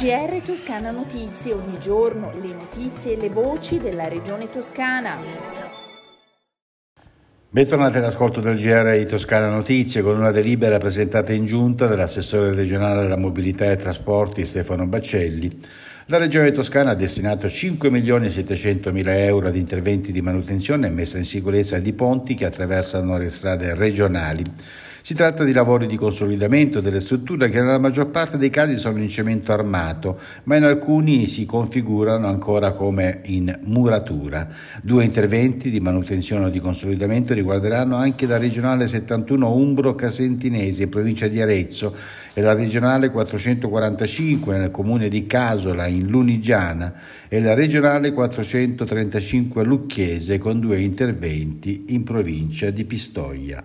GR Toscana Notizie, ogni giorno le notizie e le voci della regione toscana. Bentornati all'ascolto del GR di Toscana Notizie con una delibera presentata in giunta dall'assessore regionale alla mobilità e trasporti Stefano Baccelli. La Regione Toscana ha destinato 5 milioni e 700 mila euro ad interventi di manutenzione e messa in sicurezza di ponti che attraversano le strade regionali. Si tratta di lavori di consolidamento delle strutture che nella maggior parte dei casi sono in cemento armato, ma in alcuni si configurano ancora come in muratura. Due interventi di manutenzione o di consolidamento riguarderanno anche la regionale 71 Umbro Casentinesi, provincia di Arezzo, e la regionale 445 nel comune di Casola in Lunigiana e la regionale 435 Lucchese con due interventi in provincia di Pistoia.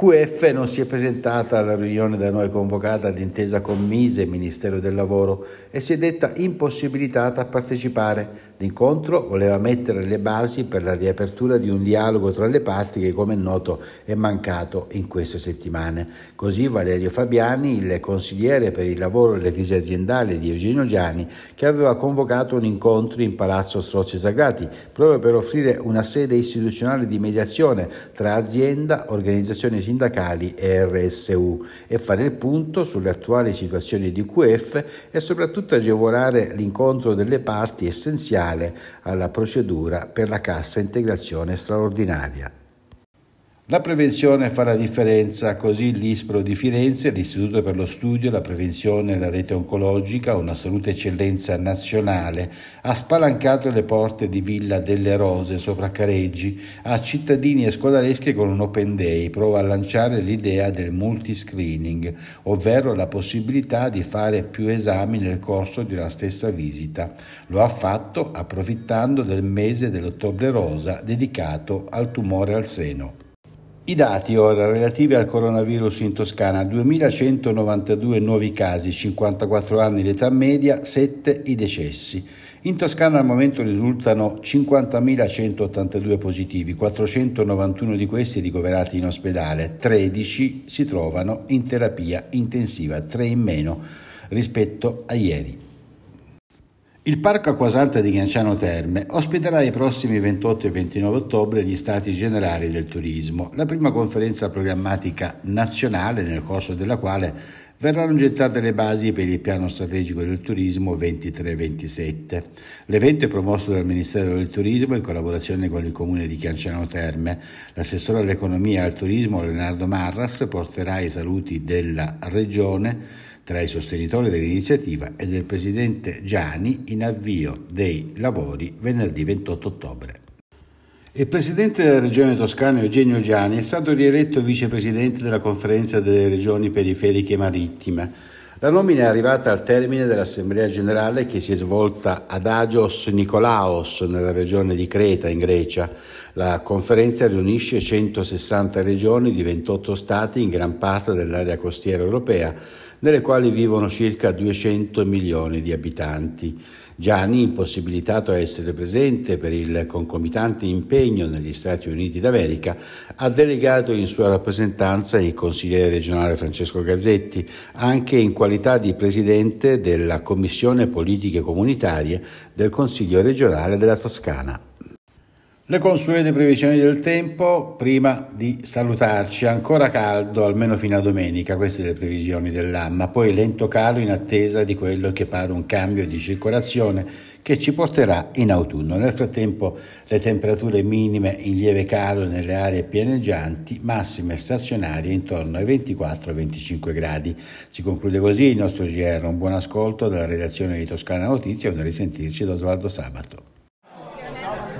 QF non si è presentata alla riunione da noi convocata d'intesa con Mise, Ministero del Lavoro, e si è detta impossibilitata a partecipare. L'incontro voleva mettere le basi per la riapertura di un dialogo tra le parti che, come è noto, è mancato in queste settimane. Così Valerio Fabiani, il consigliere per il lavoro e le crisi aziendali di Eugenio Giani, che aveva convocato un incontro in Palazzo Strozzi Sagrati, proprio per offrire una sede istituzionale di mediazione tra azienda, organizzazioni sindacali e RSU e fare il punto sulle attuali situazioni di QF e soprattutto agevolare l'incontro delle parti essenziale alla procedura per la cassa integrazione straordinaria. La prevenzione fa la differenza, così l'ISPRO di Firenze, l'Istituto per lo Studio, la Prevenzione e la Rete Oncologica, una salute eccellenza nazionale, ha spalancato le porte di Villa delle Rose sopra Careggi a cittadini e scolaresche con un Open Day, prova a lanciare l'idea del multiscreening, ovvero la possibilità di fare più esami nel corso di una stessa visita. Lo ha fatto approfittando del mese dell'ottobre rosa dedicato al tumore al seno. I dati ora relativi al coronavirus in Toscana, 2192 nuovi casi, 54 anni l'età media, 7 i decessi. In Toscana al momento risultano 50.182 positivi, 491 di questi ricoverati in ospedale, 13 si trovano in terapia intensiva, 3 in meno rispetto a ieri. Il Parco Acquasanta di Ghianciano Terme ospiterà i prossimi 28 e 29 ottobre gli Stati Generali del Turismo, la prima conferenza programmatica nazionale nel corso della quale verranno gettate le basi per il piano strategico del turismo 23-27. L'evento è promosso dal Ministero del Turismo in collaborazione con il Comune di Chianciano Terme. L'assessore all'economia e al turismo Leonardo Marras porterà i saluti della Regione tra i sostenitori dell'iniziativa e del presidente Gianni in avvio dei lavori venerdì 28 ottobre. Il presidente della regione toscana Eugenio Gianni è stato rieletto vicepresidente della conferenza delle regioni periferiche marittime. La nomina è arrivata al termine dell'assemblea generale che si è svolta ad Agios Nikolaos nella regione di Creta in Grecia. La conferenza riunisce 160 regioni di 28 stati in gran parte dell'area costiera europea nelle quali vivono circa 200 milioni di abitanti. Gianni, impossibilitato a essere presente per il concomitante impegno negli Stati Uniti d'America, ha delegato in sua rappresentanza il consigliere regionale Francesco Gazzetti, anche in qualità di presidente della Commissione Politiche Comunitarie del Consiglio regionale della Toscana. Le consuete previsioni del tempo prima di salutarci. Ancora caldo, almeno fino a domenica, queste le previsioni dell'AMMA, poi lento calo in attesa di quello che pare un cambio di circolazione che ci porterà in autunno. Nel frattempo le temperature minime in lieve calo nelle aree pianeggianti, massime stazionarie intorno ai 24-25 gradi. Si conclude così il nostro GR. Un buon ascolto dalla redazione di Toscana Notizie e un risentirci da Osvaldo Sabato.